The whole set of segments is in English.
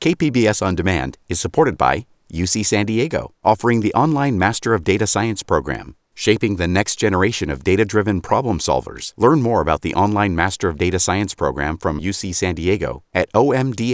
KPBS On Demand is supported by UC San Diego, offering the online Master of Data Science program, shaping the next generation of data driven problem solvers. Learn more about the online Master of Data Science program from UC San Diego at omds.ucsd.edu.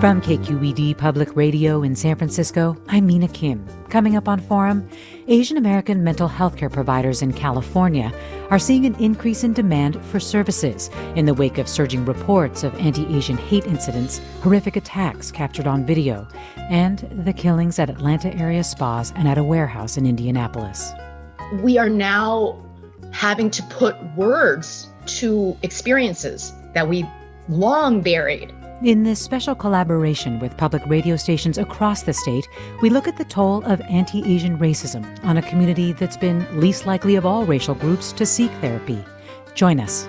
From KQED Public Radio in San Francisco, I'm Mina Kim. Coming up on Forum, Asian American mental health care providers in California are seeing an increase in demand for services in the wake of surging reports of anti Asian hate incidents, horrific attacks captured on video, and the killings at Atlanta area spas and at a warehouse in Indianapolis. We are now having to put words to experiences that we long buried in this special collaboration with public radio stations across the state, we look at the toll of anti Asian racism on a community that's been least likely of all racial groups to seek therapy. Join us.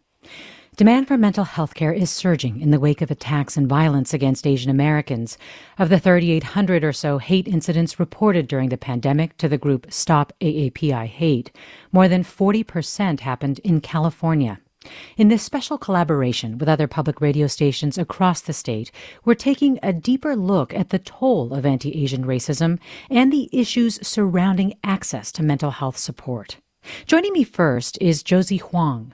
Demand for mental health care is surging in the wake of attacks and violence against Asian Americans. Of the 3,800 or so hate incidents reported during the pandemic to the group Stop AAPI Hate, more than 40% happened in California. In this special collaboration with other public radio stations across the state, we're taking a deeper look at the toll of anti Asian racism and the issues surrounding access to mental health support. Joining me first is Josie Huang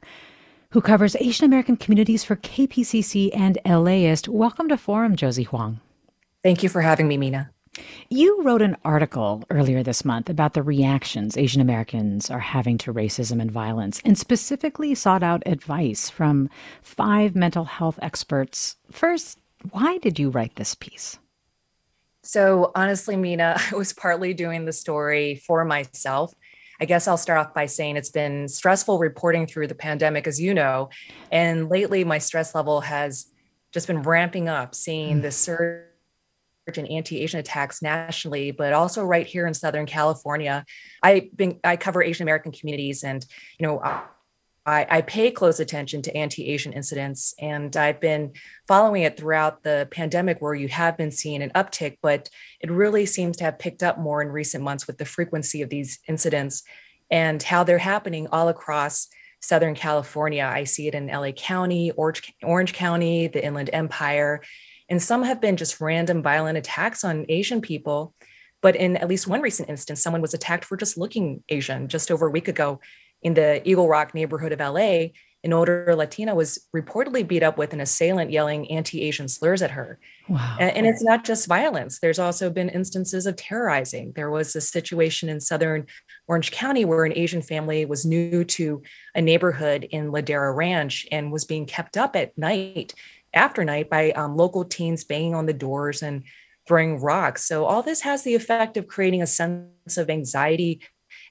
who covers Asian American communities for KPCC and LAist. Welcome to Forum, Josie Huang. Thank you for having me, Mina. You wrote an article earlier this month about the reactions Asian Americans are having to racism and violence, and specifically sought out advice from five mental health experts. First, why did you write this piece? So, honestly, Mina, I was partly doing the story for myself I guess I'll start off by saying it's been stressful reporting through the pandemic, as you know. And lately, my stress level has just been ramping up, seeing mm. the surge in anti-Asian attacks nationally, but also right here in Southern California. I been I cover Asian American communities, and you know, I, I pay close attention to anti-Asian incidents, and I've been following it throughout the pandemic, where you have been seeing an uptick, but it really seems to have picked up more in recent months with the frequency of these incidents and how they're happening all across Southern California. I see it in LA County, Orange, Orange County, the Inland Empire, and some have been just random violent attacks on Asian people. But in at least one recent instance, someone was attacked for just looking Asian just over a week ago in the Eagle Rock neighborhood of LA, an older Latina was reportedly beat up with an assailant yelling anti Asian slurs at her. Wow. And, and, it's not just violence, there's also been instances of terrorizing. There was a situation in southern Orange County where an Asian family was new to a neighborhood in Ladera Ranch and was being kept up at night, after night, by um, local teens banging on the doors and throwing rocks. So, all this has the effect of creating a sense of anxiety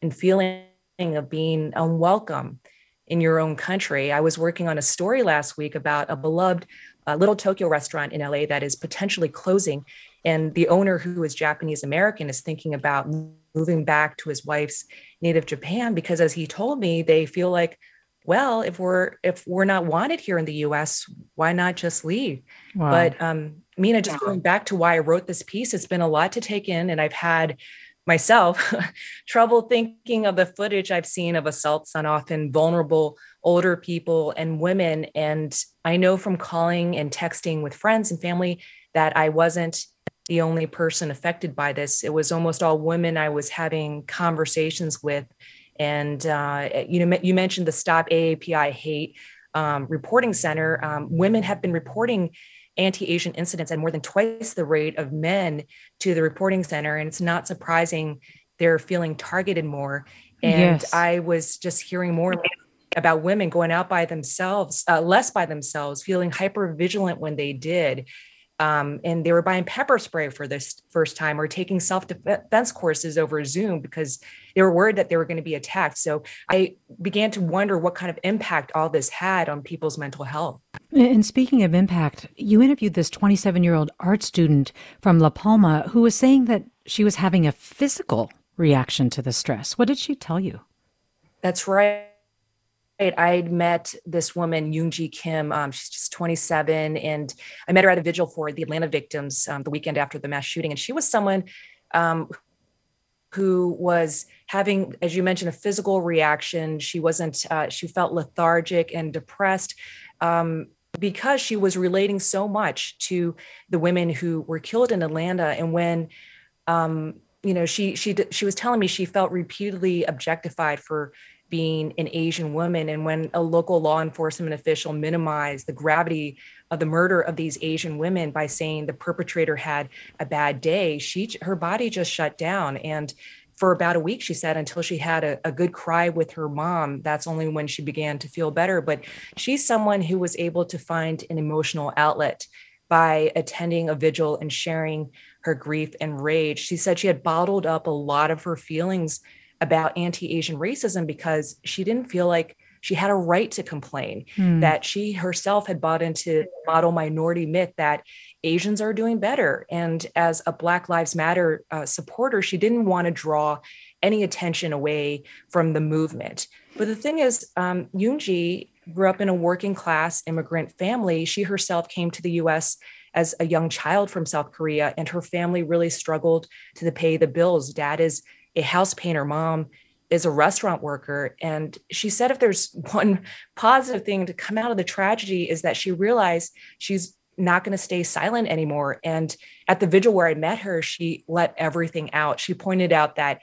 and feeling of being unwelcome in your own country. I was working on a story last week about a beloved uh, little Tokyo restaurant in LA that is potentially closing. And the owner, who is Japanese American, is thinking about moving back to his wife's native Japan because, as he told me, they feel like, well, if we're if we're not wanted here in the U.S., why not just leave? Wow. But um, Mina, just going back to why I wrote this piece, it's been a lot to take in, and I've had myself trouble thinking of the footage I've seen of assaults on often vulnerable older people and women. And I know from calling and texting with friends and family that I wasn't the only person affected by this. It was almost all women I was having conversations with. And uh, you know, you mentioned the Stop AAPI Hate um, Reporting Center. Um, women have been reporting anti-Asian incidents at more than twice the rate of men to the reporting center. And it's not surprising they're feeling targeted more. And yes. I was just hearing more about women going out by themselves, uh, less by themselves, feeling hyper vigilant when they did. Um, and they were buying pepper spray for this first time or taking self defense courses over Zoom because they were worried that they were going to be attacked. So I began to wonder what kind of impact all this had on people's mental health. And speaking of impact, you interviewed this 27 year old art student from La Palma who was saying that she was having a physical reaction to the stress. What did she tell you? That's right. I'd met this woman, Yoonji Kim. Um, she's just 27, and I met her at a vigil for the Atlanta victims um, the weekend after the mass shooting. And she was someone um, who was having, as you mentioned, a physical reaction. She wasn't. Uh, she felt lethargic and depressed um, because she was relating so much to the women who were killed in Atlanta. And when um, you know, she she she was telling me she felt repeatedly objectified for being an Asian woman. And when a local law enforcement official minimized the gravity of the murder of these Asian women by saying the perpetrator had a bad day, she her body just shut down. And for about a week, she said, until she had a, a good cry with her mom, that's only when she began to feel better. But she's someone who was able to find an emotional outlet by attending a vigil and sharing her grief and rage. She said she had bottled up a lot of her feelings about anti-asian racism because she didn't feel like she had a right to complain mm. that she herself had bought into model minority myth that asians are doing better. And as a black lives matter uh, supporter she didn't want to draw any attention away from the movement. But the thing is um, yoonji grew up in a working class immigrant family. She herself came to the us as a young child from south korea and her family really struggled to pay the bills. Dad is a house painter mom is a restaurant worker and she said if there's one positive thing to come out of the tragedy is that she realized she's not going to stay silent anymore and at the vigil where i met her she let everything out. She pointed out that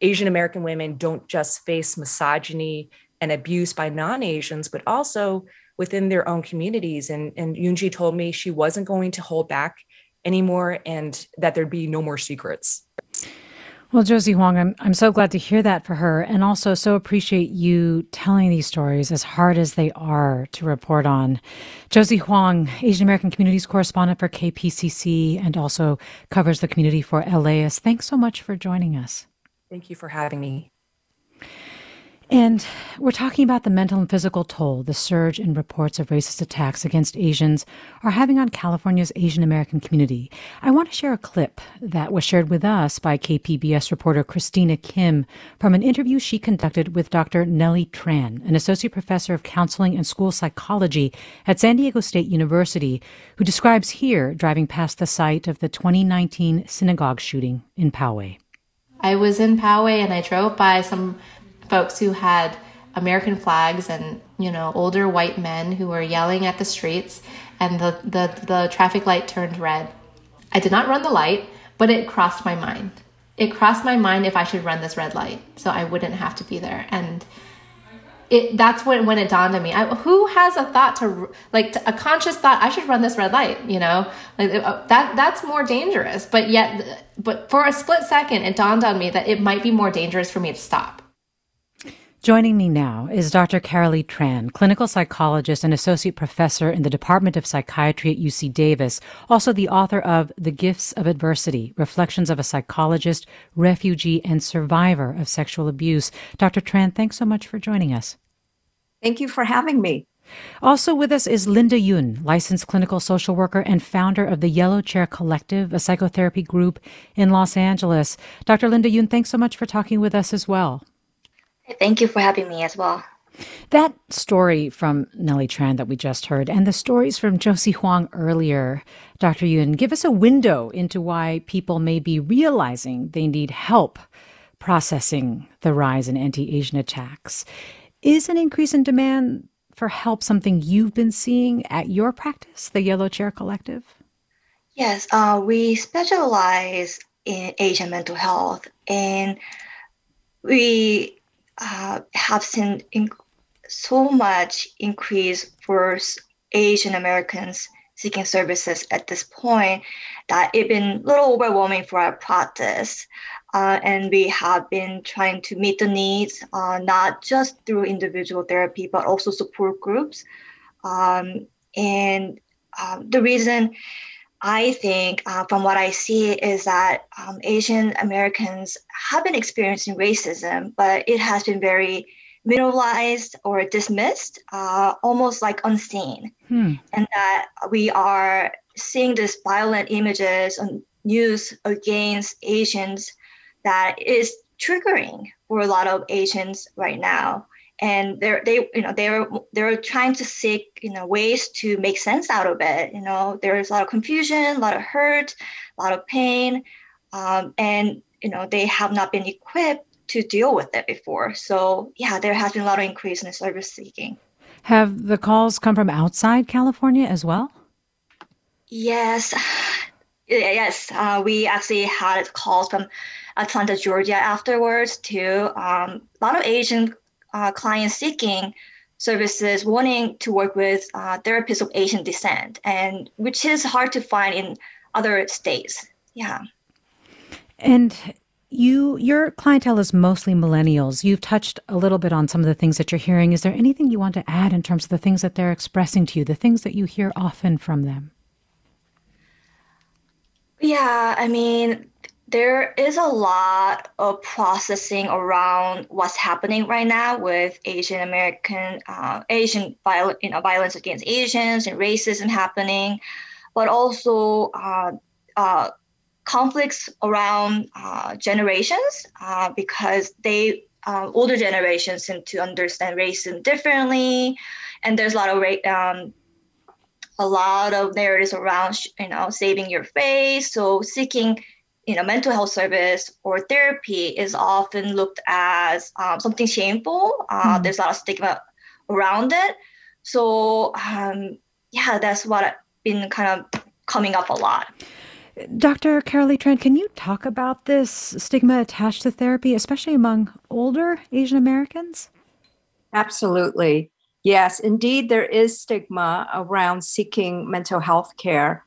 asian american women don't just face misogyny and abuse by non-asians but also within their own communities and and yoonji told me she wasn't going to hold back anymore and that there'd be no more secrets well, Josie Huang, I'm, I'm so glad to hear that for her, and also so appreciate you telling these stories as hard as they are to report on. Josie Huang, Asian American Communities correspondent for KPCC, and also covers the community for LAist. Thanks so much for joining us. Thank you for having me. And we're talking about the mental and physical toll the surge in reports of racist attacks against Asians are having on California's Asian American community. I want to share a clip that was shared with us by KPBS reporter Christina Kim from an interview she conducted with Dr. Nellie Tran, an associate professor of counseling and school psychology at San Diego State University, who describes here driving past the site of the 2019 synagogue shooting in Poway. I was in Poway and I drove by some folks who had American flags and you know older white men who were yelling at the streets, and the the, the traffic light turned red. I did not run the light, but it crossed my mind. It crossed my mind if I should run this red light, so I wouldn't have to be there. And it that's when when it dawned on me. I, who has a thought to like to, a conscious thought? I should run this red light. You know, like uh, that that's more dangerous. But yet, but for a split second, it dawned on me that it might be more dangerous for me to stop Joining me now is Dr. Carolee Tran, clinical psychologist and associate professor in the Department of Psychiatry at UC Davis, also the author of The Gifts of Adversity Reflections of a Psychologist, Refugee, and Survivor of Sexual Abuse. Dr. Tran, thanks so much for joining us. Thank you for having me. Also with us is Linda Yoon, licensed clinical social worker and founder of the Yellow Chair Collective, a psychotherapy group in Los Angeles. Dr. Linda Yoon, thanks so much for talking with us as well. Thank you for having me as well. That story from Nellie Tran that we just heard, and the stories from Josie Huang earlier, Dr. Yoon, give us a window into why people may be realizing they need help processing the rise in anti Asian attacks. Is an increase in demand for help something you've been seeing at your practice, the Yellow Chair Collective? Yes, uh, we specialize in Asian mental health, and we uh, have seen in- so much increase for Asian Americans seeking services at this point that it's been a little overwhelming for our practice. Uh, and we have been trying to meet the needs, uh, not just through individual therapy, but also support groups. Um, and um, the reason I think, uh, from what I see, is that um, Asian Americans have been experiencing racism, but it has been very minimalized or dismissed, uh, almost like unseen. Hmm. And that we are seeing these violent images on news against Asians that is triggering for a lot of Asians right now. And they're they you know they're they're trying to seek you know ways to make sense out of it. You know there's a lot of confusion, a lot of hurt, a lot of pain, um, and you know they have not been equipped to deal with it before. So yeah, there has been a lot of increase in service seeking. Have the calls come from outside California as well? Yes, yes. Uh, we actually had calls from Atlanta, Georgia afterwards too. Um, a lot of Asian uh, clients seeking services, wanting to work with uh, therapists of Asian descent, and which is hard to find in other states. Yeah. And you your clientele is mostly millennials. You've touched a little bit on some of the things that you're hearing. Is there anything you want to add in terms of the things that they're expressing to you, the things that you hear often from them? Yeah, I mean, there is a lot of processing around what's happening right now with Asian American, uh, Asian viol- you know, violence against Asians and racism happening, but also uh, uh, conflicts around uh, generations uh, because they uh, older generations seem to understand racism differently, and there's a lot of um, a lot of narratives around you know saving your face. So seeking you know mental health service or therapy is often looked as um, something shameful. Uh, mm. There's a lot of stigma around it. So um, yeah, that's what I've been kind of coming up a lot. Dr. Carolee Tran, can you talk about this stigma attached to therapy, especially among older Asian Americans? Absolutely. Yes, indeed, there is stigma around seeking mental health care.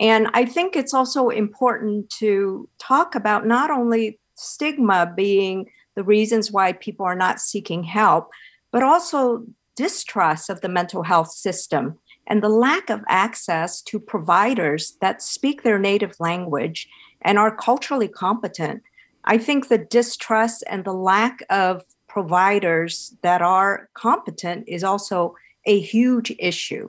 And I think it's also important to talk about not only stigma being the reasons why people are not seeking help, but also distrust of the mental health system and the lack of access to providers that speak their native language and are culturally competent. I think the distrust and the lack of providers that are competent is also a huge issue.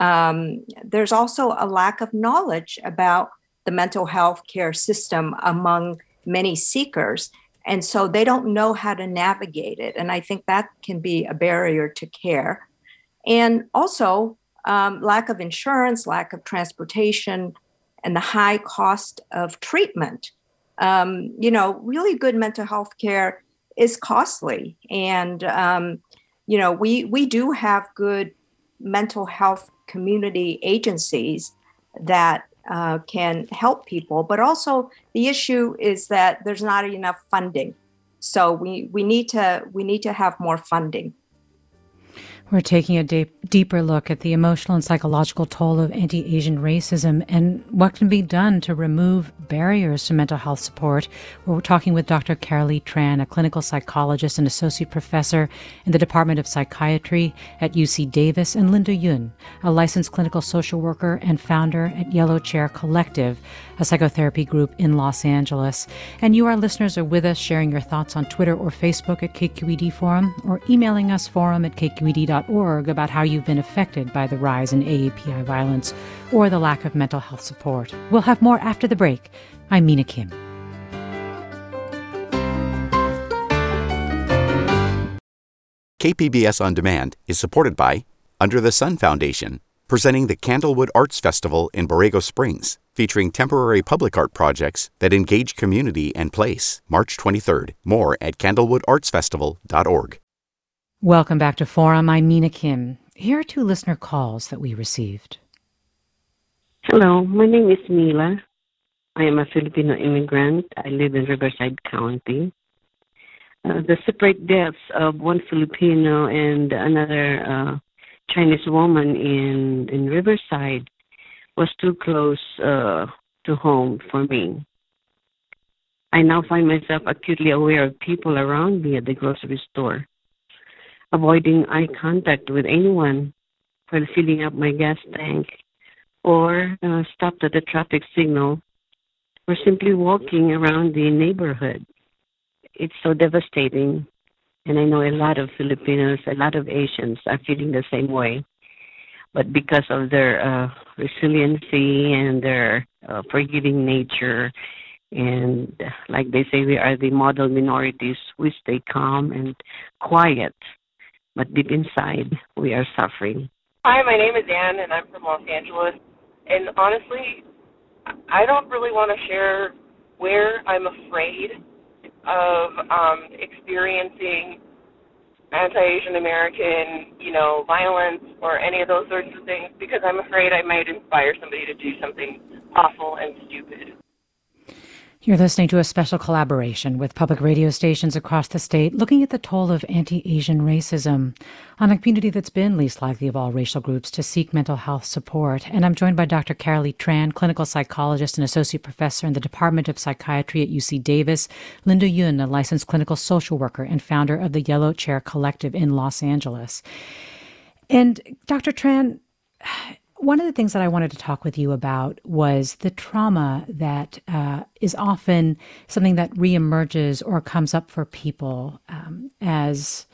Um, there's also a lack of knowledge about the mental health care system among many seekers. And so they don't know how to navigate it. And I think that can be a barrier to care. And also, um, lack of insurance, lack of transportation, and the high cost of treatment. Um, you know, really good mental health care is costly, and um, you know, we we do have good mental health community agencies that uh, can help people, but also the issue is that there's not enough funding. So we we need to we need to have more funding. We're taking a deep, deeper look at the emotional and psychological toll of anti Asian racism and what can be done to remove barriers to mental health support. We're talking with Dr. Carolee Tran, a clinical psychologist and associate professor in the Department of Psychiatry at UC Davis, and Linda Yoon, a licensed clinical social worker and founder at Yellow Chair Collective, a psychotherapy group in Los Angeles. And you, our listeners, are with us sharing your thoughts on Twitter or Facebook at KQED Forum or emailing us forum at kqed.org about how you've been affected by the rise in AAPI violence or the lack of mental health support. We'll have more after the break. I'm Mina Kim. KPBS On Demand is supported by Under the Sun Foundation, presenting the Candlewood Arts Festival in Borrego Springs featuring temporary public art projects that engage community and place. March 23rd. More at candlewoodartsfestival.org. Welcome back to Forum. I'm Mina Kim. Here are two listener calls that we received. Hello, my name is Mila. I am a Filipino immigrant. I live in Riverside County. Uh, the separate deaths of one Filipino and another uh, Chinese woman in, in Riverside was too close uh, to home for me. I now find myself acutely aware of people around me at the grocery store, avoiding eye contact with anyone while filling up my gas tank or uh, stopped at the traffic signal or simply walking around the neighborhood. It's so devastating. And I know a lot of Filipinos, a lot of Asians are feeling the same way. But because of their uh, resiliency and their uh, forgiving nature, and like they say, we are the model minorities, we stay calm and quiet. But deep inside, we are suffering. Hi, my name is Anne, and I'm from Los Angeles. And honestly, I don't really want to share where I'm afraid of um, experiencing anti-Asian American, you know, violence or any of those sorts of things because I'm afraid I might inspire somebody to do something awful and stupid. You're listening to a special collaboration with public radio stations across the state looking at the toll of anti Asian racism on a community that's been least likely of all racial groups to seek mental health support. And I'm joined by Dr. Carolee Tran, clinical psychologist and associate professor in the Department of Psychiatry at UC Davis, Linda Yoon, a licensed clinical social worker and founder of the Yellow Chair Collective in Los Angeles. And Dr. Tran, one of the things that I wanted to talk with you about was the trauma that uh, is often something that reemerges or comes up for people um, as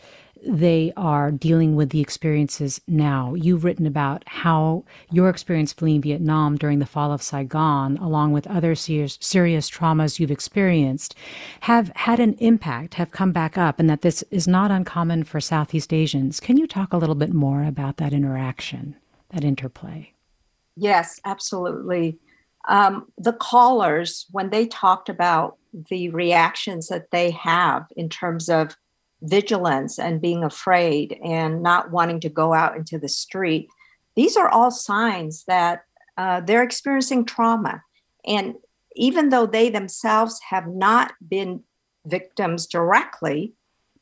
they are dealing with the experiences now. You've written about how your experience fleeing Vietnam during the fall of Saigon, along with other serious, serious traumas you've experienced, have had an impact, have come back up, and that this is not uncommon for Southeast Asians. Can you talk a little bit more about that interaction? That interplay. Yes, absolutely. Um, the callers, when they talked about the reactions that they have in terms of vigilance and being afraid and not wanting to go out into the street, these are all signs that uh, they're experiencing trauma. And even though they themselves have not been victims directly,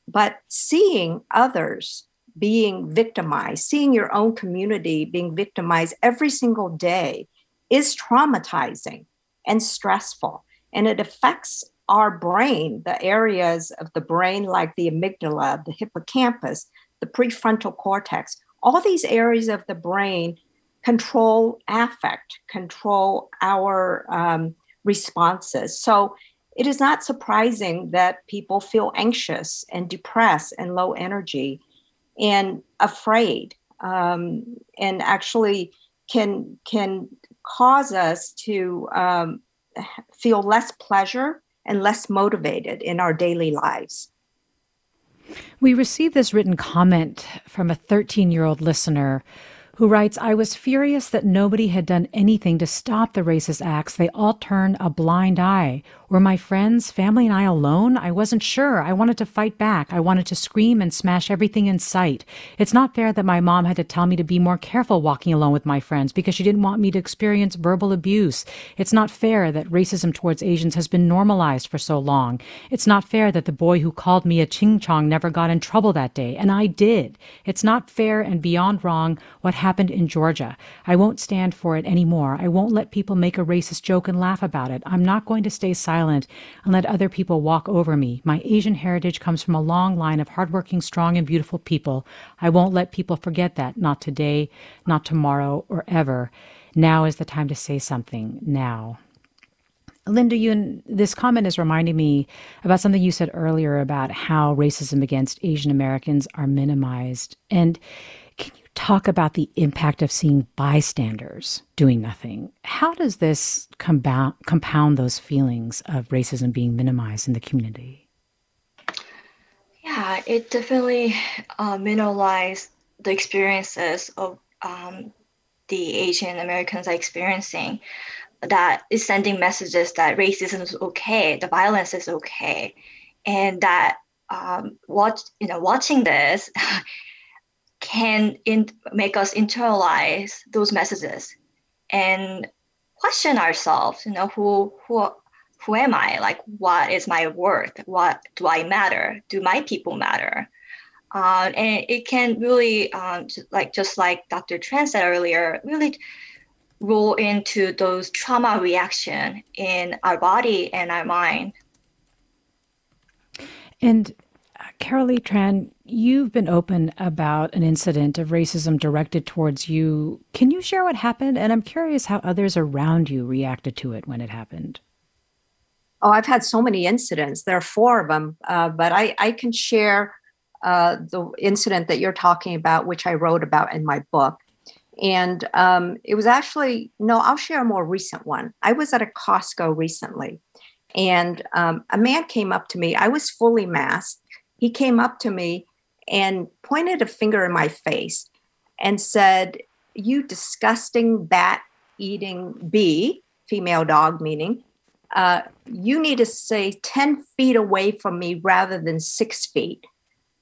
but seeing others being victimized, seeing your own community being victimized every single day is traumatizing and stressful. And it affects our brain, the areas of the brain like the amygdala, the hippocampus, the prefrontal cortex. All these areas of the brain control affect, control our um, responses. So it is not surprising that people feel anxious and depressed and low energy and afraid um, and actually can can cause us to um, feel less pleasure and less motivated in our daily lives. We received this written comment from a 13 year old listener who writes, I was furious that nobody had done anything to stop the racist acts. They all turned a blind eye. Were my friends, family, and I alone? I wasn't sure. I wanted to fight back. I wanted to scream and smash everything in sight. It's not fair that my mom had to tell me to be more careful walking alone with my friends because she didn't want me to experience verbal abuse. It's not fair that racism towards Asians has been normalized for so long. It's not fair that the boy who called me a ching chong never got in trouble that day, and I did. It's not fair and beyond wrong what happened in Georgia. I won't stand for it anymore. I won't let people make a racist joke and laugh about it. I'm not going to stay silent and let other people walk over me. My Asian heritage comes from a long line of hardworking, strong, and beautiful people. I won't let people forget that. Not today, not tomorrow, or ever. Now is the time to say something. Now. Linda, you this comment is reminding me about something you said earlier about how racism against Asian Americans are minimized. And talk about the impact of seeing bystanders doing nothing. How does this compound, compound those feelings of racism being minimized in the community? Yeah, it definitely uh, the experiences of um, the Asian Americans are experiencing. That is sending messages that racism is okay, the violence is okay, and that um, watch you know watching this can in, make us internalize those messages and question ourselves you know who who who am i? Like what is my worth? What do i matter? Do my people matter? Uh, and it can really um, like just like dr tran said earlier really roll into those trauma reaction in our body and our mind. And Carolee Tran, you've been open about an incident of racism directed towards you. Can you share what happened? And I'm curious how others around you reacted to it when it happened. Oh, I've had so many incidents. There are four of them, uh, but I, I can share uh, the incident that you're talking about, which I wrote about in my book. And um, it was actually, no, I'll share a more recent one. I was at a Costco recently, and um, a man came up to me. I was fully masked. He came up to me and pointed a finger in my face and said, You disgusting bat eating bee, female dog meaning, uh, you need to stay 10 feet away from me rather than six feet.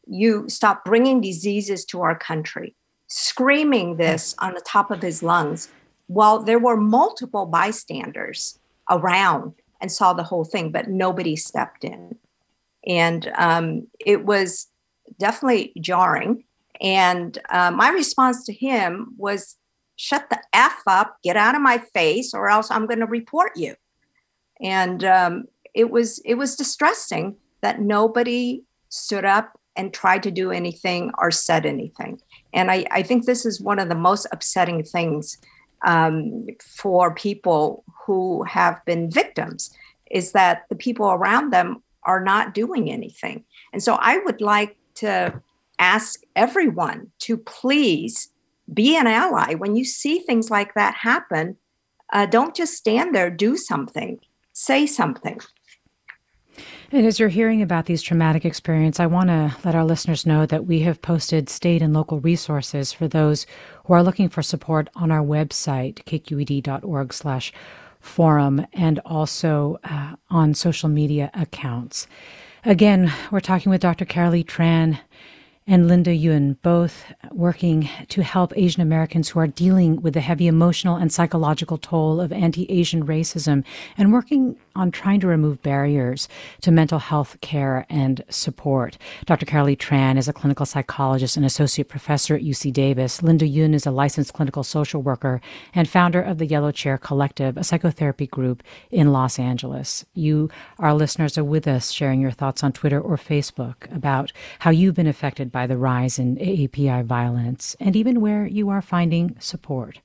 You stop bringing diseases to our country. Screaming this on the top of his lungs while there were multiple bystanders around and saw the whole thing, but nobody stepped in. And um, it was definitely jarring. And uh, my response to him was, shut the F up, get out of my face, or else I'm going to report you. And um, it was it was distressing that nobody stood up and tried to do anything or said anything. And i, I think this is one of the most upsetting things um, for people who have been victims is that the people around them are not doing anything and so i would like to ask everyone to please be an ally when you see things like that happen uh, don't just stand there do something say something. And as you're hearing about these traumatic experiences, I want to let our listeners know that we have posted state and local resources for those who are looking for support on our website, kqed.org slash forum, and also uh, on social media accounts. Again, we're talking with Dr. Carolee Tran and Linda Yoon, both working to help Asian Americans who are dealing with the heavy emotional and psychological toll of anti Asian racism and working on trying to remove barriers to mental health care and support. Dr. Carolee Tran is a clinical psychologist and associate professor at UC Davis. Linda Yoon is a licensed clinical social worker and founder of the Yellow Chair Collective, a psychotherapy group in Los Angeles. You, our listeners, are with us sharing your thoughts on Twitter or Facebook about how you've been affected by the rise in AAPI violence and even where you are finding support.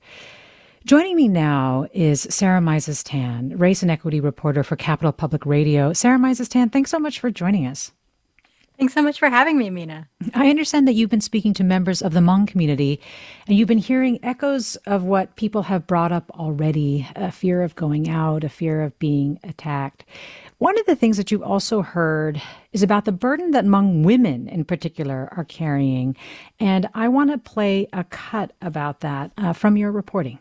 Joining me now is Sarah Mizes-Tan, race and equity reporter for Capital Public Radio. Sarah Mizes-Tan, thanks so much for joining us. Thanks so much for having me, Mina. I understand that you've been speaking to members of the Hmong community and you've been hearing echoes of what people have brought up already a fear of going out, a fear of being attacked. One of the things that you've also heard is about the burden that Hmong women in particular are carrying. And I want to play a cut about that uh, from your reporting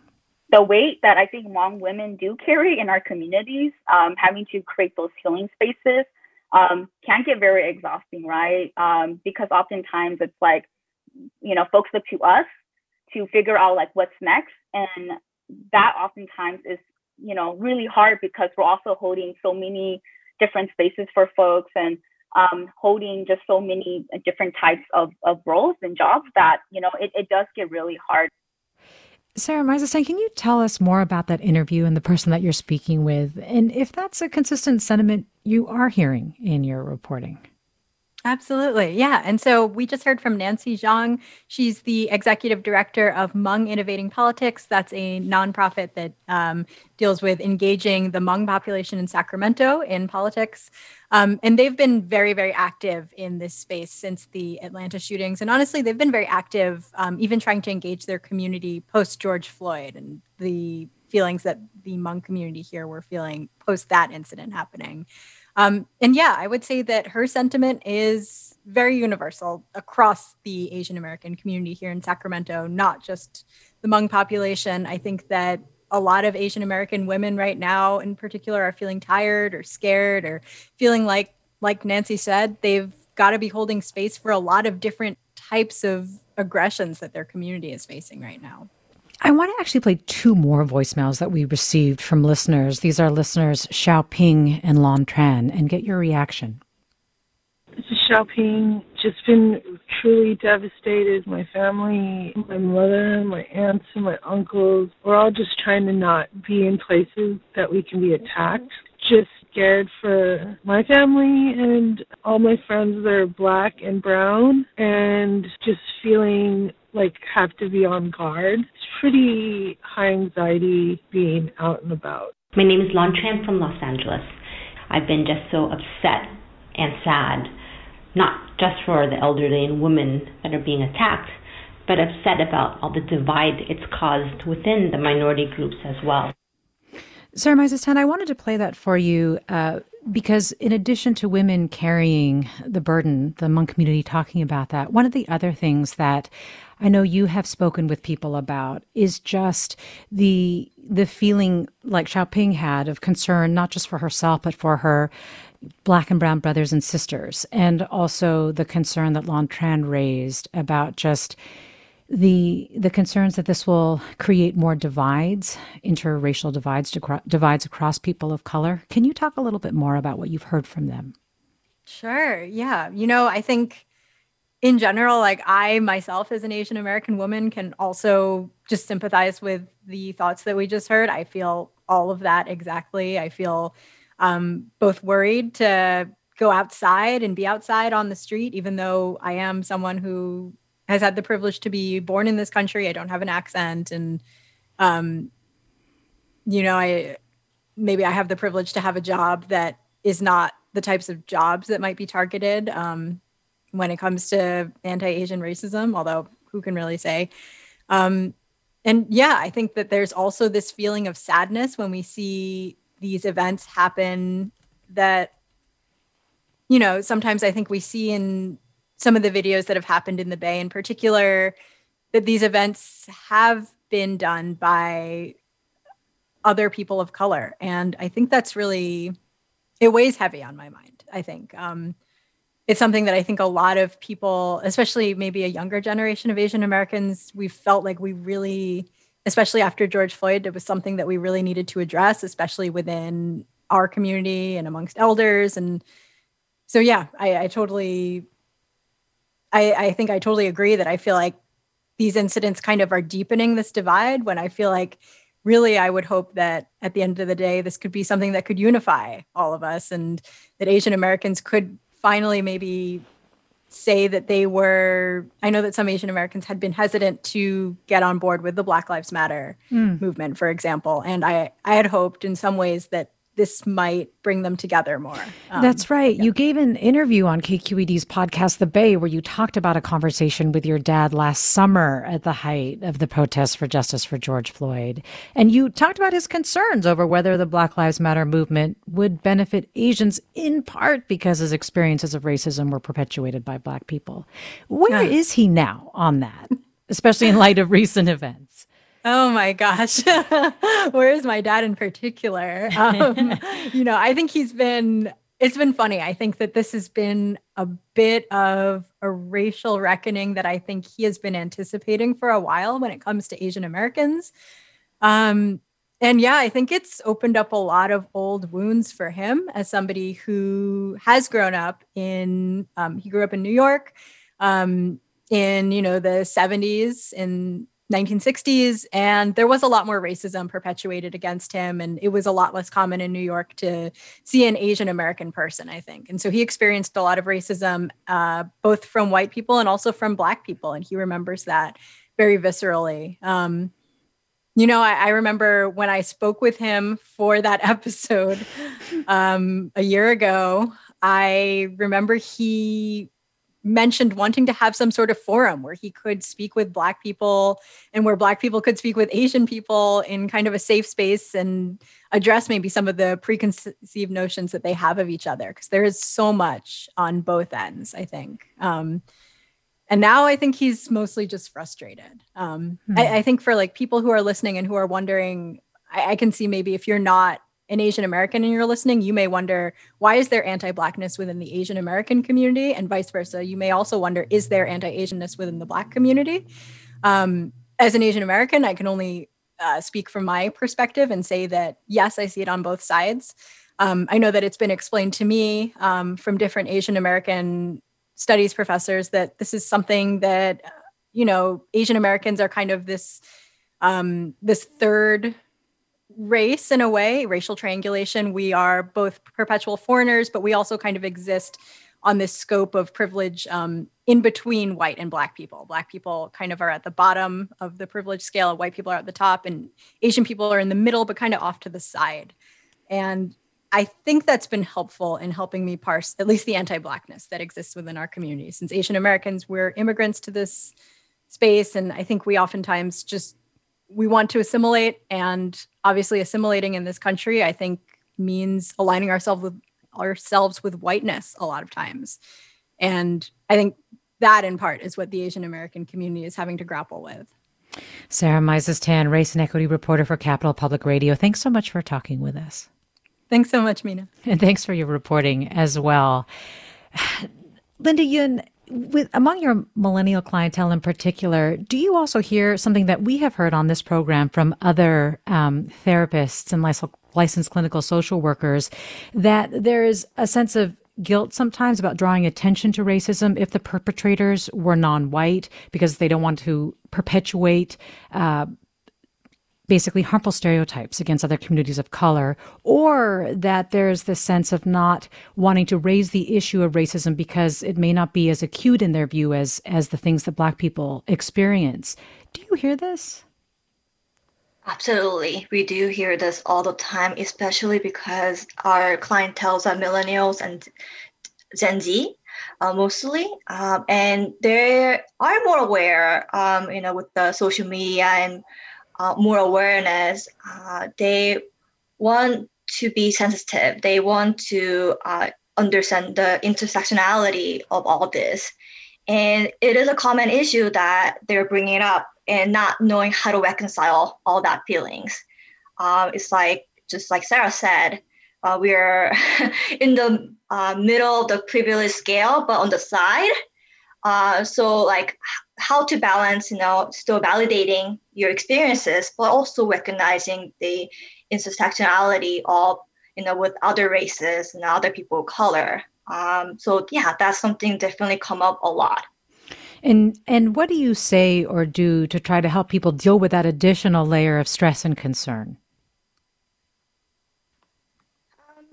the weight that I think Hmong women do carry in our communities, um, having to create those healing spaces, um, can get very exhausting, right? Um, because oftentimes it's like, you know, folks look to us to figure out like what's next, and that oftentimes is, you know, really hard because we're also holding so many different spaces for folks and um, holding just so many different types of, of roles and jobs that you know it, it does get really hard Sarah Mizes-Tan, can you tell us more about that interview and the person that you're speaking with, and if that's a consistent sentiment you are hearing in your reporting? Absolutely. Yeah. And so we just heard from Nancy Xiong. She's the executive director of Hmong Innovating Politics. That's a nonprofit that um, deals with engaging the Hmong population in Sacramento in politics. Um, and they've been very, very active in this space since the Atlanta shootings. And honestly, they've been very active, um, even trying to engage their community post George Floyd and the feelings that the Hmong community here were feeling post that incident happening. Um, and yeah, I would say that her sentiment is very universal across the Asian American community here in Sacramento, not just the Hmong population. I think that a lot of Asian American women right now, in particular, are feeling tired or scared or feeling like, like Nancy said, they've got to be holding space for a lot of different types of aggressions that their community is facing right now. I want to actually play two more voicemails that we received from listeners. These are listeners Xiaoping and Lon Tran, and get your reaction. This is Xiaoping. Just been truly devastated. My family, my mother, my aunts, and my uncles, we're all just trying to not be in places that we can be attacked. Just scared for my family and all my friends that are black and brown and just feeling like have to be on guard. It's pretty high anxiety being out and about. My name is Lon Tran from Los Angeles. I've been just so upset and sad, not just for the elderly and women that are being attacked, but upset about all the divide it's caused within the minority groups as well. Sarah Mizes-Tan, I wanted to play that for you uh, because, in addition to women carrying the burden, the Hmong community talking about that, one of the other things that I know you have spoken with people about is just the the feeling like Xiaoping had of concern, not just for herself, but for her black and brown brothers and sisters, and also the concern that Lon Tran raised about just the the concerns that this will create more divides, interracial divides, divides across people of color. Can you talk a little bit more about what you've heard from them? Sure. Yeah. You know, I think in general, like I myself as an Asian American woman can also just sympathize with the thoughts that we just heard. I feel all of that exactly. I feel um, both worried to go outside and be outside on the street, even though I am someone who has had the privilege to be born in this country. I don't have an accent, and um, you know, I maybe I have the privilege to have a job that is not the types of jobs that might be targeted um, when it comes to anti-Asian racism. Although, who can really say? Um, and yeah, I think that there's also this feeling of sadness when we see these events happen. That you know, sometimes I think we see in some of the videos that have happened in the Bay in particular, that these events have been done by other people of color. And I think that's really, it weighs heavy on my mind, I think. Um, it's something that I think a lot of people, especially maybe a younger generation of Asian Americans, we felt like we really, especially after George Floyd, it was something that we really needed to address, especially within our community and amongst elders. And so, yeah, I, I totally I, I think I totally agree that I feel like these incidents kind of are deepening this divide when I feel like really I would hope that at the end of the day, this could be something that could unify all of us and that Asian Americans could finally maybe say that they were i know that some asian americans had been hesitant to get on board with the black lives matter mm. movement for example and i i had hoped in some ways that this might bring them together more. Um, That's right. Yeah. You gave an interview on KQED's podcast, The Bay, where you talked about a conversation with your dad last summer at the height of the protests for justice for George Floyd. And you talked about his concerns over whether the Black Lives Matter movement would benefit Asians in part because his experiences of racism were perpetuated by Black people. Where yeah. is he now on that, especially in light of recent events? Oh my gosh. Where is my dad in particular? Um, you know, I think he's been, it's been funny. I think that this has been a bit of a racial reckoning that I think he has been anticipating for a while when it comes to Asian Americans. Um, and yeah, I think it's opened up a lot of old wounds for him as somebody who has grown up in, um, he grew up in New York um, in, you know, the 70s in 1960s and there was a lot more racism perpetuated against him and it was a lot less common in new york to see an asian american person i think. And so he experienced a lot of racism uh, both from white people and also from black people and he remembers that very viscerally. Um, you know I, I, remember when i spoke with him for that episode um, a year ago i remember he mentioned wanting to have some sort of forum where he could speak with black people and where black people could speak with asian people in kind of a safe space and address maybe some of the preconceived notions that they have of each other because there is so much on both ends i think um, and now i think he's mostly just frustrated um, mm-hmm. I, I, think for like people who are listening and who are wondering I, I can see maybe if you're not an Asian American and you're listening, you may wonder why is there anti-blackness within the Asian American community, and vice versa. You may also wonder is there anti-Asianness within the Black community. Um, as an Asian American, I can only uh, speak from my perspective and say that yes, I see it on both sides. Um, I know that it's been explained to me um, from different Asian American studies professors that this is something that you know Asian Americans are kind of this um, this third race in a way, racial triangulation. We are both perpetual foreigners, but we also kind of exist on this scope of privilege um, in between white and black people. Black people kind of are at the bottom of the privilege scale, white people are at the top, and Asian people are in the middle, but kind of off to the side. And I think that's been helpful in helping me parse at least the anti Blackness that exists within our community. Since Asian Americans, we're immigrants to this space, and I think we oftentimes just we want to assimilate and obviously assimilating in this country i think means aligning ourselves with ourselves with whiteness a lot of times and i think that in part is what the asian american community is having to grapple with sarah Mizes-Tan, race and equity reporter for Capital Public Radio. Thanks so much for talking with us. Thanks so much, Mina. And thanks for your reporting as well. Linda Yoon, with among your millennial clientele in particular, do you also hear something that we have heard on this program from other um, therapists and licensed clinical social workers that there is a sense of guilt sometimes about drawing attention to racism if the perpetrators were non-white because they don't want to perpetuate uh, basically harmful stereotypes against other communities of color, or that there's this sense of not wanting to raise the issue of racism because it may not be as acute in their view as as the things that black people experience. Do you hear this? Absolutely. We do hear this all the time, especially because our clientels are millennials and Gen Z. Uh, mostly, um, and they are more aware, um, you know, with the social media and uh, more awareness. Uh, they want to be sensitive. They want to uh, understand the intersectionality of all this. And it is a common issue that they're bringing up and not knowing how to reconcile all that feelings. Uh, it's like, just like Sarah said, uh, we're in the uh, middle of the privilege scale, but on the side. Uh, so like how to balance, you know, still validating your experiences, but also recognizing the intersectionality of, you know, with other races and other people of color. Um, so yeah, that's something definitely come up a lot. And and what do you say or do to try to help people deal with that additional layer of stress and concern?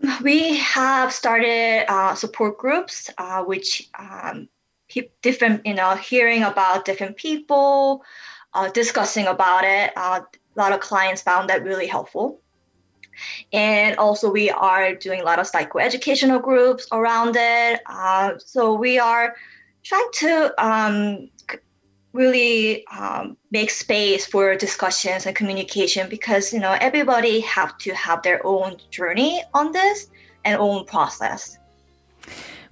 Um, we have started uh, support groups, uh, which um, different, you know, hearing about different people, uh, discussing about it. Uh, a lot of clients found that really helpful. And also, we are doing a lot of psychoeducational groups around it. Uh, so we are trying to um, really um, make space for discussions and communication because you know everybody have to have their own journey on this and own process.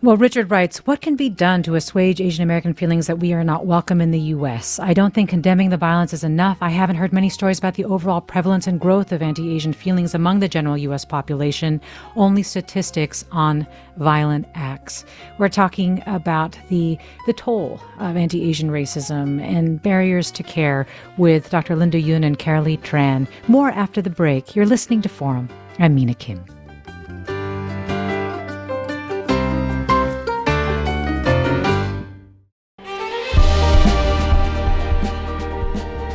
Well, Richard writes, What can be done to assuage Asian American feelings that we are not welcome in the U.S.? I don't think condemning the violence is enough. I haven't heard many stories about the overall prevalence and growth of anti Asian feelings among the general U.S. population, only statistics on violent acts. We're talking about the, the toll of anti Asian racism and barriers to care with Dr. Linda Yoon and Carolee Tran. More after the break. You're listening to Forum. I'm Mina Kim.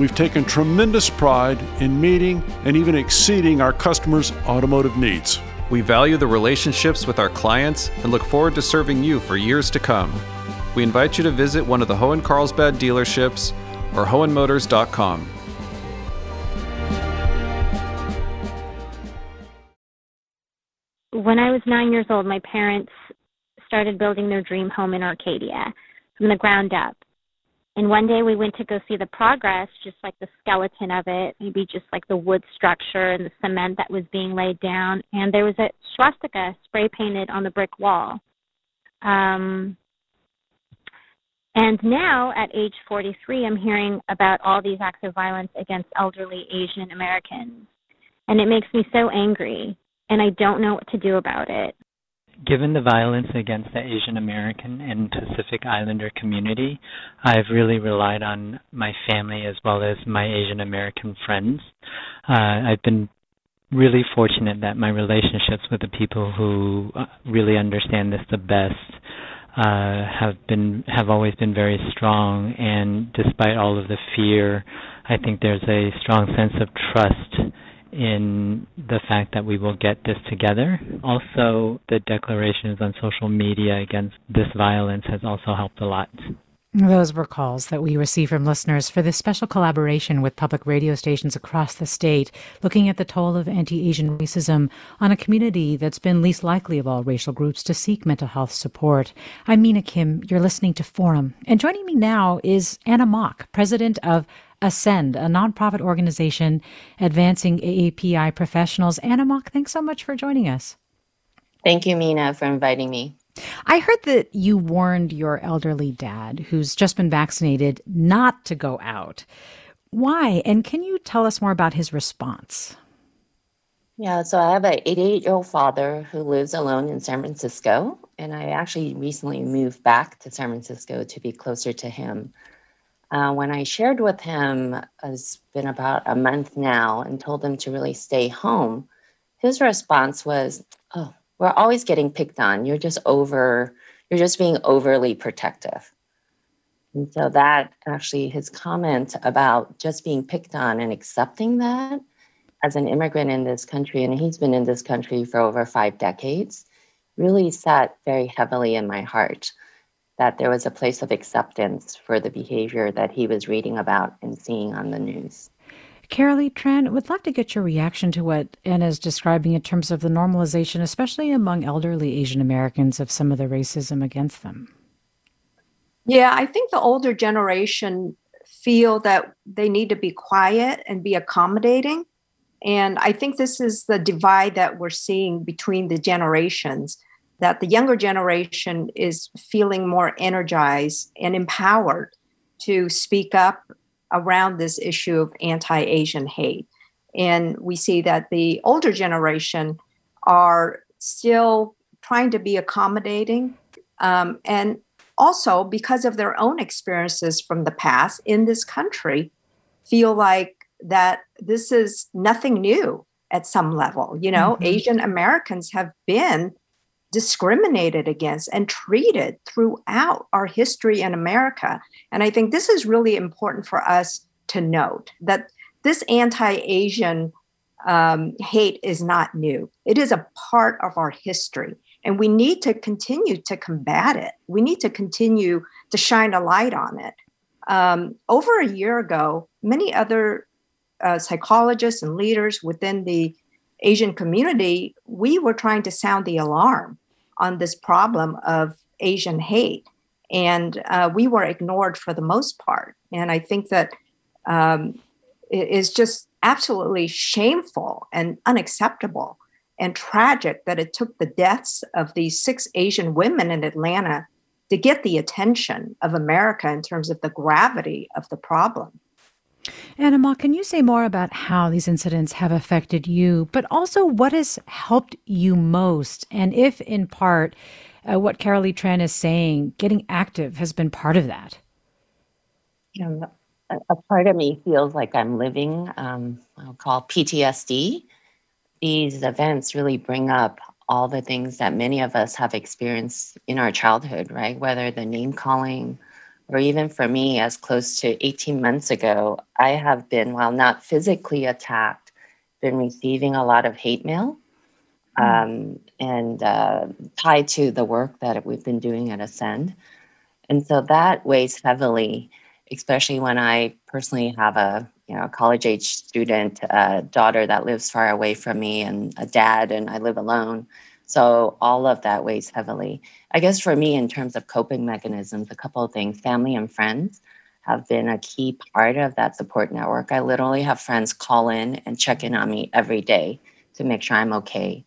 We've taken tremendous pride in meeting and even exceeding our customers' automotive needs. We value the relationships with our clients and look forward to serving you for years to come. We invite you to visit one of the Hoehn Carlsbad dealerships or hoehnmotors.com. When I was nine years old, my parents started building their dream home in Arcadia from the ground up. And one day we went to go see the progress, just like the skeleton of it, maybe just like the wood structure and the cement that was being laid down. And there was a swastika spray painted on the brick wall. Um, and now, at age 43, I'm hearing about all these acts of violence against elderly Asian Americans. And it makes me so angry. and I don't know what to do about it. Given the violence against the Asian American and Pacific Islander community, I've really relied on my family as well as my Asian American friends. Uh, I've been really fortunate that my relationships with the people who uh, really understand this the best uh, have been have always been very strong. And despite all of the fear, I think there's a strong sense of trust in the fact that we will get this together. Also, the declarations on social media against this violence has also helped a lot. Those were calls that we received from listeners for this special collaboration with public radio stations across the state, looking at the toll of anti Asian racism on a community that's been least likely of all racial groups to seek mental health support. I'm Mina Kim. You're listening to Forum. And joining me now is Anna Mok, president of Ascend, a nonprofit organization advancing AAPI professionals. Anna Mok, thanks so much for joining us. Thank you, Mina, for inviting me. I heard that you warned your elderly dad, who's just been vaccinated, not to go out. Why? And can you tell us more about his response? Yeah, so I have an 88 year old father who lives alone in San Francisco, and I actually recently moved back to San Francisco to be closer to him. Uh, when I shared with him, it's been about a month now, and told him to really stay home, his response was, Oh, we're always getting picked on. You're just over, you're just being overly protective. And so that actually, his comment about just being picked on and accepting that as an immigrant in this country, and he's been in this country for over five decades, really sat very heavily in my heart that there was a place of acceptance for the behavior that he was reading about and seeing on the news. Carolee Tran, would love to get your reaction to what Anna is describing in terms of the normalization, especially among elderly Asian Americans, of some of the racism against them. Yeah, I think the older generation feel that they need to be quiet and be accommodating. And I think this is the divide that we're seeing between the generations that the younger generation is feeling more energized and empowered to speak up around this issue of anti Asian hate. And we see that the older generation are still trying to be accommodating. Um, and also, because of their own experiences from the past in this country, feel like that this is nothing new at some level. You know, mm-hmm. Asian Americans have been discriminated against and treated throughout our history in America. And I think this is really important for us to note that this anti Asian um, hate is not new, it is a part of our history. And we need to continue to combat it. We need to continue to shine a light on it. Um, over a year ago, many other uh, psychologists and leaders within the Asian community, we were trying to sound the alarm on this problem of Asian hate. And uh, we were ignored for the most part. And I think that um, it is just absolutely shameful and unacceptable and tragic that it took the deaths of these six Asian women in Atlanta to get the attention of America in terms of the gravity of the problem. Anna can you say more about how these incidents have affected you, but also what has helped you most? And if, in part, uh, what Carolee Tran is saying, getting active has been part of that? A, a part of me feels like I'm living, um, I'll call PTSD. These events really bring up all the things that many of us have experienced in our childhood, right? Whether the name calling, or even for me, as close to 18 months ago, I have been, while not physically attacked, been receiving a lot of hate mail hmm. um, and uh, tied to the work that we've been doing at Ascend. And so that weighs heavily, especially when I personally have a you know college age student uh, daughter that lives far away from me and a dad and I live alone. So all of that weighs heavily. I guess for me, in terms of coping mechanisms, a couple of things family and friends have been a key part of that support network. I literally have friends call in and check in on me every day to make sure I'm okay.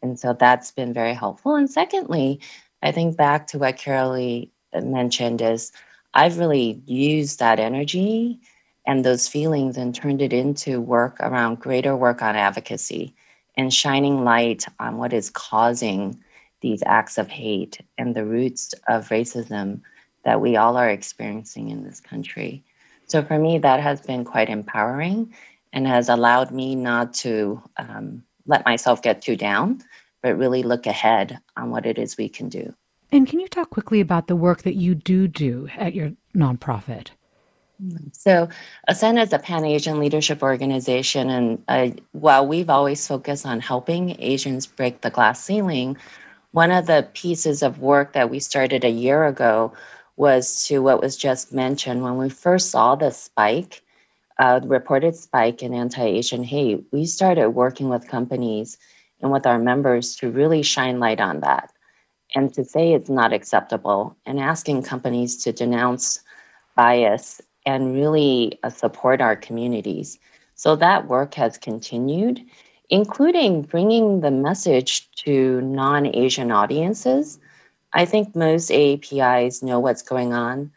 And so that's been very helpful. And secondly, I think back to what Carolee mentioned is I've really used that energy and those feelings and turned it into work around greater work on advocacy and shining light on what is causing these acts of hate and the roots of racism that we all are experiencing in this country. So for me, that has been quite empowering and has allowed me not to um, let myself get too down, but really look ahead on what it is we can do. And can you talk quickly about the work that you do do at your nonprofit? So, Ascend is a Pan Asian leadership organization. And uh, while we've always focused on helping Asians break the glass ceiling, one of the pieces of work that we started a year ago was to what was just mentioned. When we first saw the spike, uh, reported spike in anti Asian hate, we started working with companies and with our members to really shine light on that and to say it's not acceptable and asking companies to denounce bias and really uh, support our communities. So that work has continued, including bringing the message to non Asian audiences. I think most AAPIs know what's going on,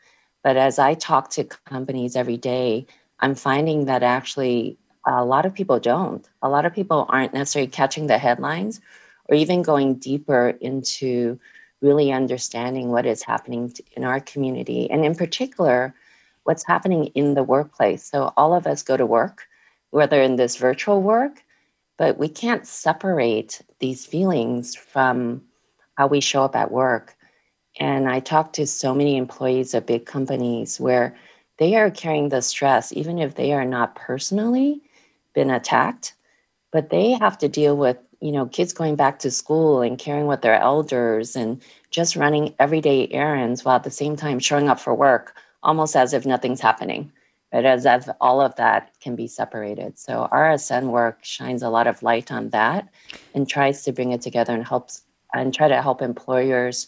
but as I talk to companies every day, I'm finding that actually a lot of people don't. A lot of people aren't necessarily catching the headlines or even going deeper into really understanding what is happening in our community. And in particular, what's happening in the workplace. So all of us go to work, whether in this virtual work, but we can't separate these feelings from how we show up at work. And I talk to so many employees of big companies where they are carrying the stress, even if they are not personally been attacked, but they have to deal with, you know, kids going back to school and caring with their elders and just running everyday errands while at the same time showing up for work almost as if nothing's happening, but as if all of that can be separated. So Ascend work shines a lot of light on that and tries to bring it together and helps and try to help employers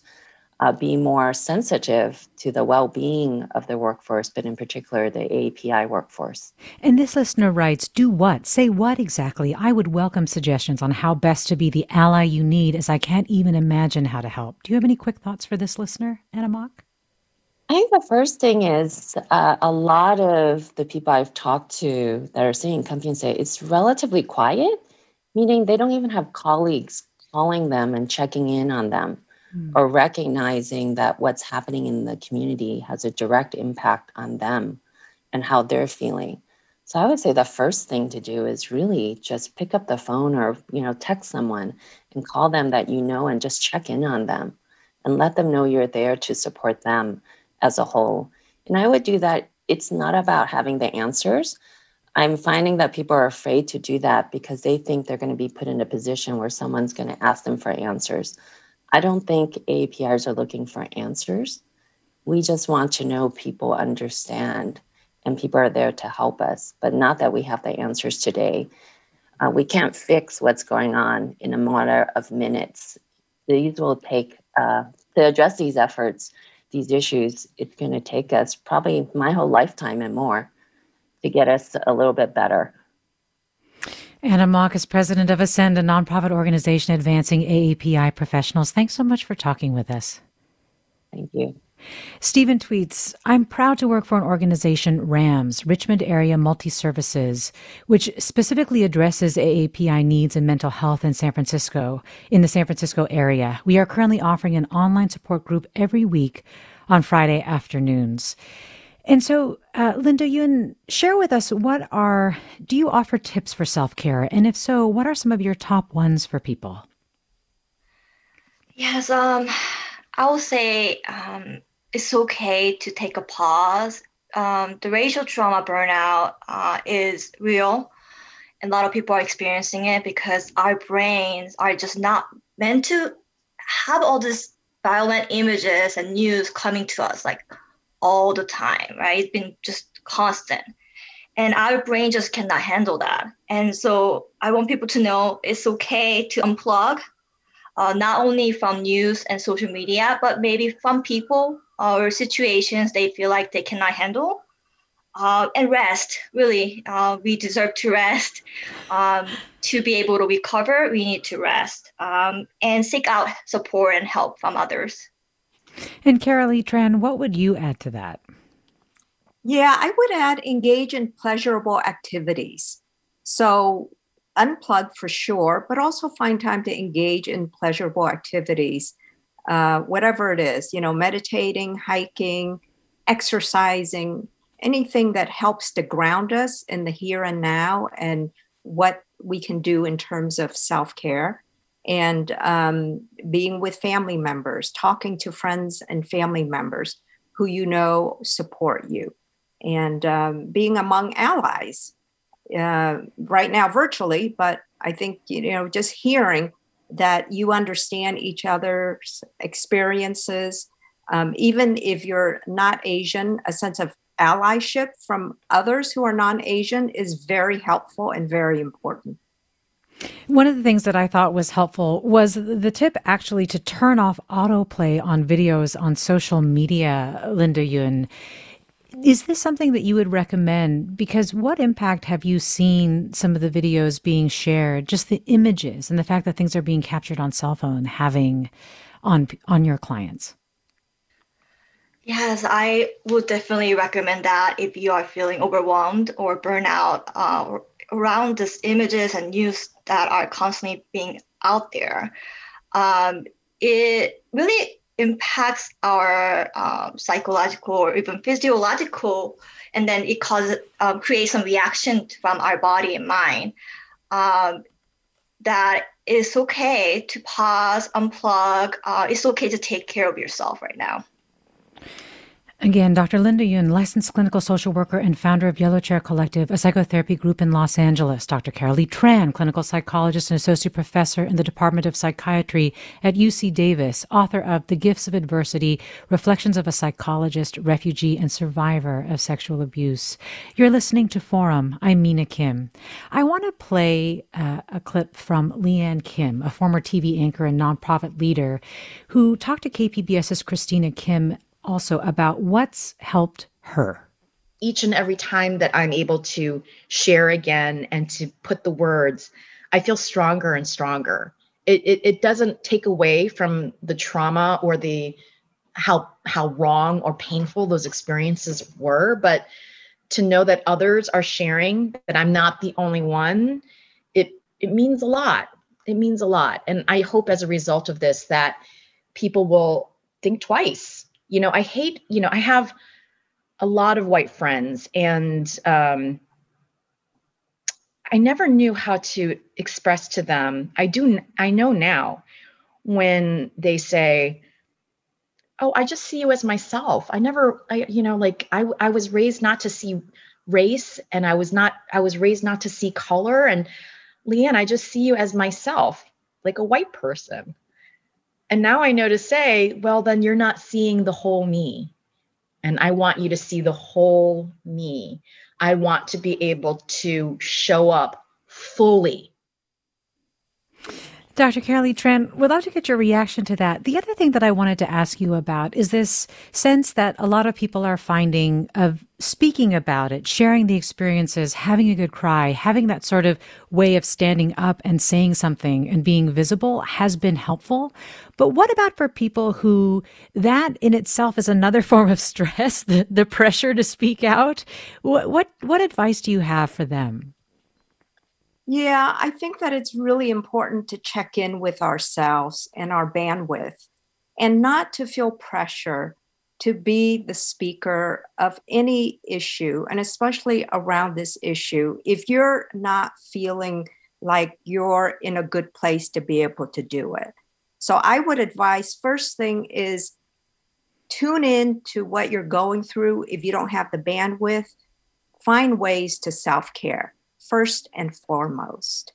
uh, be more sensitive to the well-being of the workforce, but in particular the API workforce. And this listener writes, "Do what? Say what exactly? I would welcome suggestions on how best to be the ally you need, as I can't even imagine how to help." Do you have any quick thoughts for this listener, Anna Mok? I think the first thing is uh, a lot of the people I've talked to that are seeing companies say it's relatively quiet, meaning they don't even have colleagues calling them and checking in on them mm. or recognizing that what's happening in the community has a direct impact on them and how they're feeling. So I would say the first thing to do is really just pick up the phone or you know text someone and call them that you know and just check in on them and let them know you're there to support them as a whole. And I would do that. It's not about having the answers. I'm finding that people are afraid to do that because they think they're going to be put in a position where someone's going to ask them for answers. I don't think AAPIs are looking for answers. We just want to know people understand and people are there to help us, but not that we have the answers today. Uh, we can't fix what's going on in a matter of minutes. These will take, uh, to address these efforts, these issues, it's going to take us probably my whole lifetime and more to get us a little bit better. Anna Mok is president of Ascend, a nonprofit organization advancing AAPI professionals. Thanks so much for talking with us. Thank you. Stephen tweets, I'm proud to work for an organization, RAMS, Richmond Area Multi Services, which specifically addresses AAPI needs in mental health in San Francisco, in the San Francisco area. We are currently offering an online support group every week on Friday afternoons. And so, uh, Linda Yoon, share with us what are, do you offer tips for self care? And if so, what are some of your top ones for people? Yes, um, I would say um, it's okay to take a pause. Um, the racial trauma burnout uh, is real. And a lot of people are experiencing it because our brains are just not meant to have all these violent images and news coming to us like all the time, right? It's been just constant. And our brain just cannot handle that. And so I want people to know it's okay to unplug, uh, not only from news and social media, but maybe from people or situations they feel like they cannot handle. Uh, and rest, really, uh, we deserve to rest. Um, to be able to recover, we need to rest um, and seek out support and help from others. And Carolee Tran, what would you add to that? Yeah, I would add engage in pleasurable activities. So unplug for sure, but also find time to engage in pleasurable activities, uh, whatever it is, you know, meditating, hiking, exercising, anything that helps to ground us in the here and now and what we can do in terms of self care and um, being with family members, talking to friends and family members who you know support you, and um, being among allies. Uh, right now, virtually, but I think you know just hearing that you understand each other's experiences, um, even if you're not Asian, a sense of allyship from others who are non-Asian is very helpful and very important. One of the things that I thought was helpful was the tip actually to turn off autoplay on videos on social media, Linda Yoon. Is this something that you would recommend? Because what impact have you seen some of the videos being shared, just the images and the fact that things are being captured on cell phone having on on your clients? Yes, I would definitely recommend that if you are feeling overwhelmed or burnout uh, around these images and news that are constantly being out there. Um, it really impacts our um, psychological or even physiological, and then it causes um, creates some reaction from our body and mind. Um, that it's okay to pause, unplug. Uh, it's okay to take care of yourself right now. Again, Dr. Linda Yoon, licensed clinical social worker and founder of Yellow Chair Collective, a psychotherapy group in Los Angeles. Dr. Carolee Tran, clinical psychologist and associate professor in the Department of Psychiatry at UC Davis, author of The Gifts of Adversity Reflections of a Psychologist, Refugee, and Survivor of Sexual Abuse. You're listening to Forum. I'm Mina Kim. I want to play uh, a clip from Leanne Kim, a former TV anchor and nonprofit leader, who talked to KPBS's Christina Kim also about what's helped her. Each and every time that I'm able to share again and to put the words, I feel stronger and stronger. It, it, it doesn't take away from the trauma or the how how wrong or painful those experiences were, but to know that others are sharing, that I'm not the only one, it it means a lot. It means a lot. And I hope as a result of this that people will think twice you know i hate you know i have a lot of white friends and um i never knew how to express to them i do i know now when they say oh i just see you as myself. I never i you know like i i was raised not to see race and i was not i was raised not to see color and leanne i just see you as myself like a white person and now I know to say, well, then you're not seeing the whole me. And I want you to see the whole me. I want to be able to show up fully Dr. Carolee Tran, would love to get your reaction to that. The other thing that I wanted to ask you about is this sense that a lot of people are finding of speaking about it, sharing the experiences, having a good cry, having that sort of way of standing up and saying something and being visible has been helpful. But what about for people who that in itself is another form of stress, the, the pressure to speak out? What, what, what advice do you have for them? Yeah, I think that it's really important to check in with ourselves and our bandwidth and not to feel pressure to be the speaker of any issue, and especially around this issue. If you're not feeling like you're in a good place to be able to do it. So I would advise first thing is tune in to what you're going through. If you don't have the bandwidth, find ways to self care first and foremost.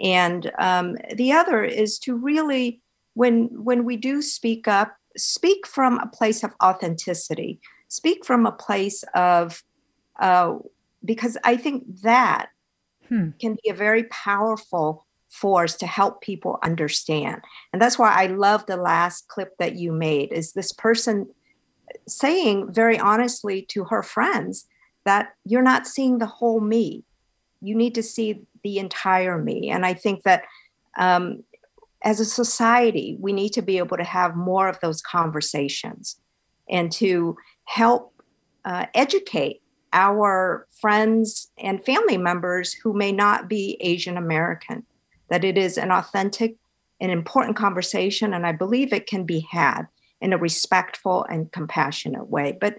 And um, the other is to really, when when we do speak up, speak from a place of authenticity. Speak from a place of, uh, because I think that hmm. can be a very powerful force to help people understand. And that's why I love the last clip that you made. Is this person saying very honestly to her friends that you're not seeing the whole me you need to see the entire me. And I think that um, as a society, we need to be able to have more of those conversations and to help uh, educate our friends and family members who may not be Asian American, that it is an authentic and important conversation. And I believe it can be had in a respectful and compassionate way. But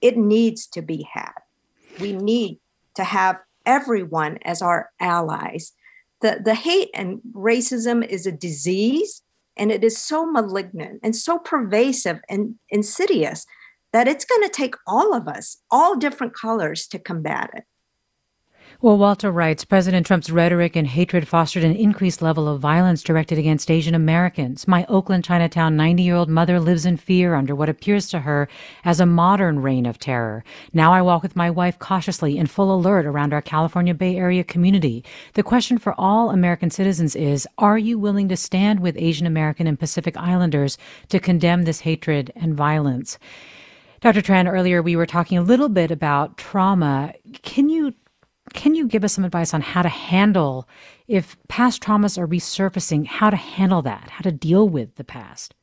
it needs to be had. We need to have everyone as our allies. The, the hate and racism is a disease, and it is so malignant and so pervasive and insidious that it's going to take all of us, all different colors, to combat it. Well, Walter writes President Trump's rhetoric and hatred fostered an increased level of violence directed against Asian Americans. My Oakland Chinatown 90 year old mother lives in fear under what appears to her as a modern reign of terror. Now I walk with my wife cautiously in full alert around our California Bay Area community. The question for all American citizens is Are you willing to stand with Asian American and Pacific Islanders to condemn this hatred and violence? Dr. Tran, earlier we were talking a little bit about trauma. Can you can you give us some advice on how to handle if past traumas are resurfacing, how to handle that, how to deal with the past?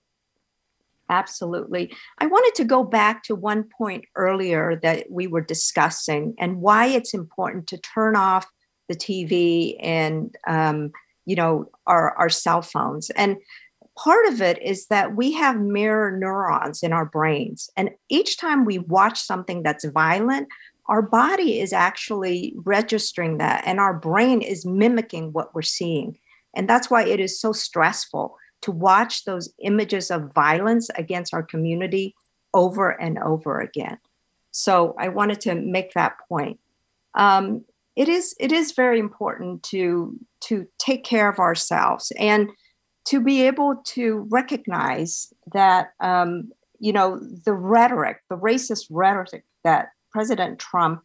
Absolutely. I wanted to go back to one point earlier that we were discussing and why it's important to turn off the TV and, um, you know, our, our cell phones. And part of it is that we have mirror neurons in our brains. And each time we watch something that's violent, our body is actually registering that and our brain is mimicking what we're seeing. And that's why it is so stressful to watch those images of violence against our community over and over again. So I wanted to make that point. Um, it is it is very important to to take care of ourselves and to be able to recognize that um, you know the rhetoric, the racist rhetoric that President Trump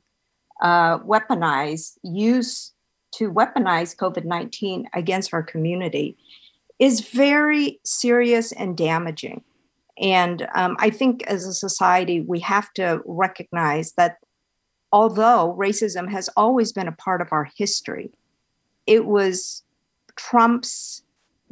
uh, weaponized, used to weaponize COVID 19 against our community is very serious and damaging. And um, I think as a society, we have to recognize that although racism has always been a part of our history, it was Trump's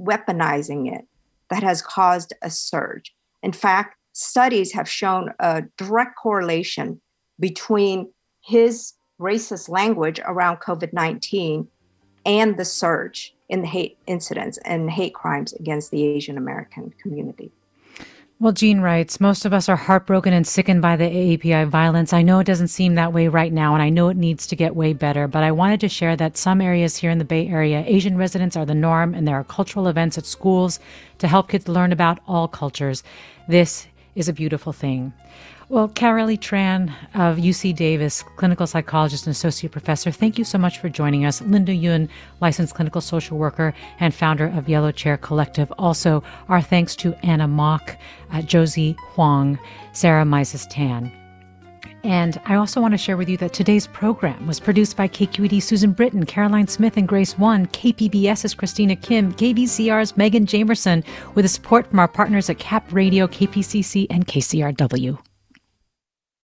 weaponizing it that has caused a surge. In fact, studies have shown a direct correlation between his racist language around COVID 19 and the surge in the hate incidents and hate crimes against the Asian American community. Well, Jean writes, most of us are heartbroken and sickened by the AAPI violence. I know it doesn't seem that way right now, and I know it needs to get way better, but I wanted to share that some areas here in the Bay Area, Asian residents are the norm, and there are cultural events at schools to help kids learn about all cultures. This is a beautiful thing. Well, Carolee Tran of UC Davis, clinical psychologist and associate professor, thank you so much for joining us. Linda Yoon, licensed clinical social worker and founder of Yellow Chair Collective. Also, our thanks to Anna Mok, uh, Josie Huang, Sarah Mizes-Tan. And I also want to share with you that today's program was produced by KQED Susan Britton, Caroline Smith, and Grace One, KPBS's Christina Kim, KVCR's Megan Jamerson, with the support from our partners at CAP Radio, KPCC, and KCRW.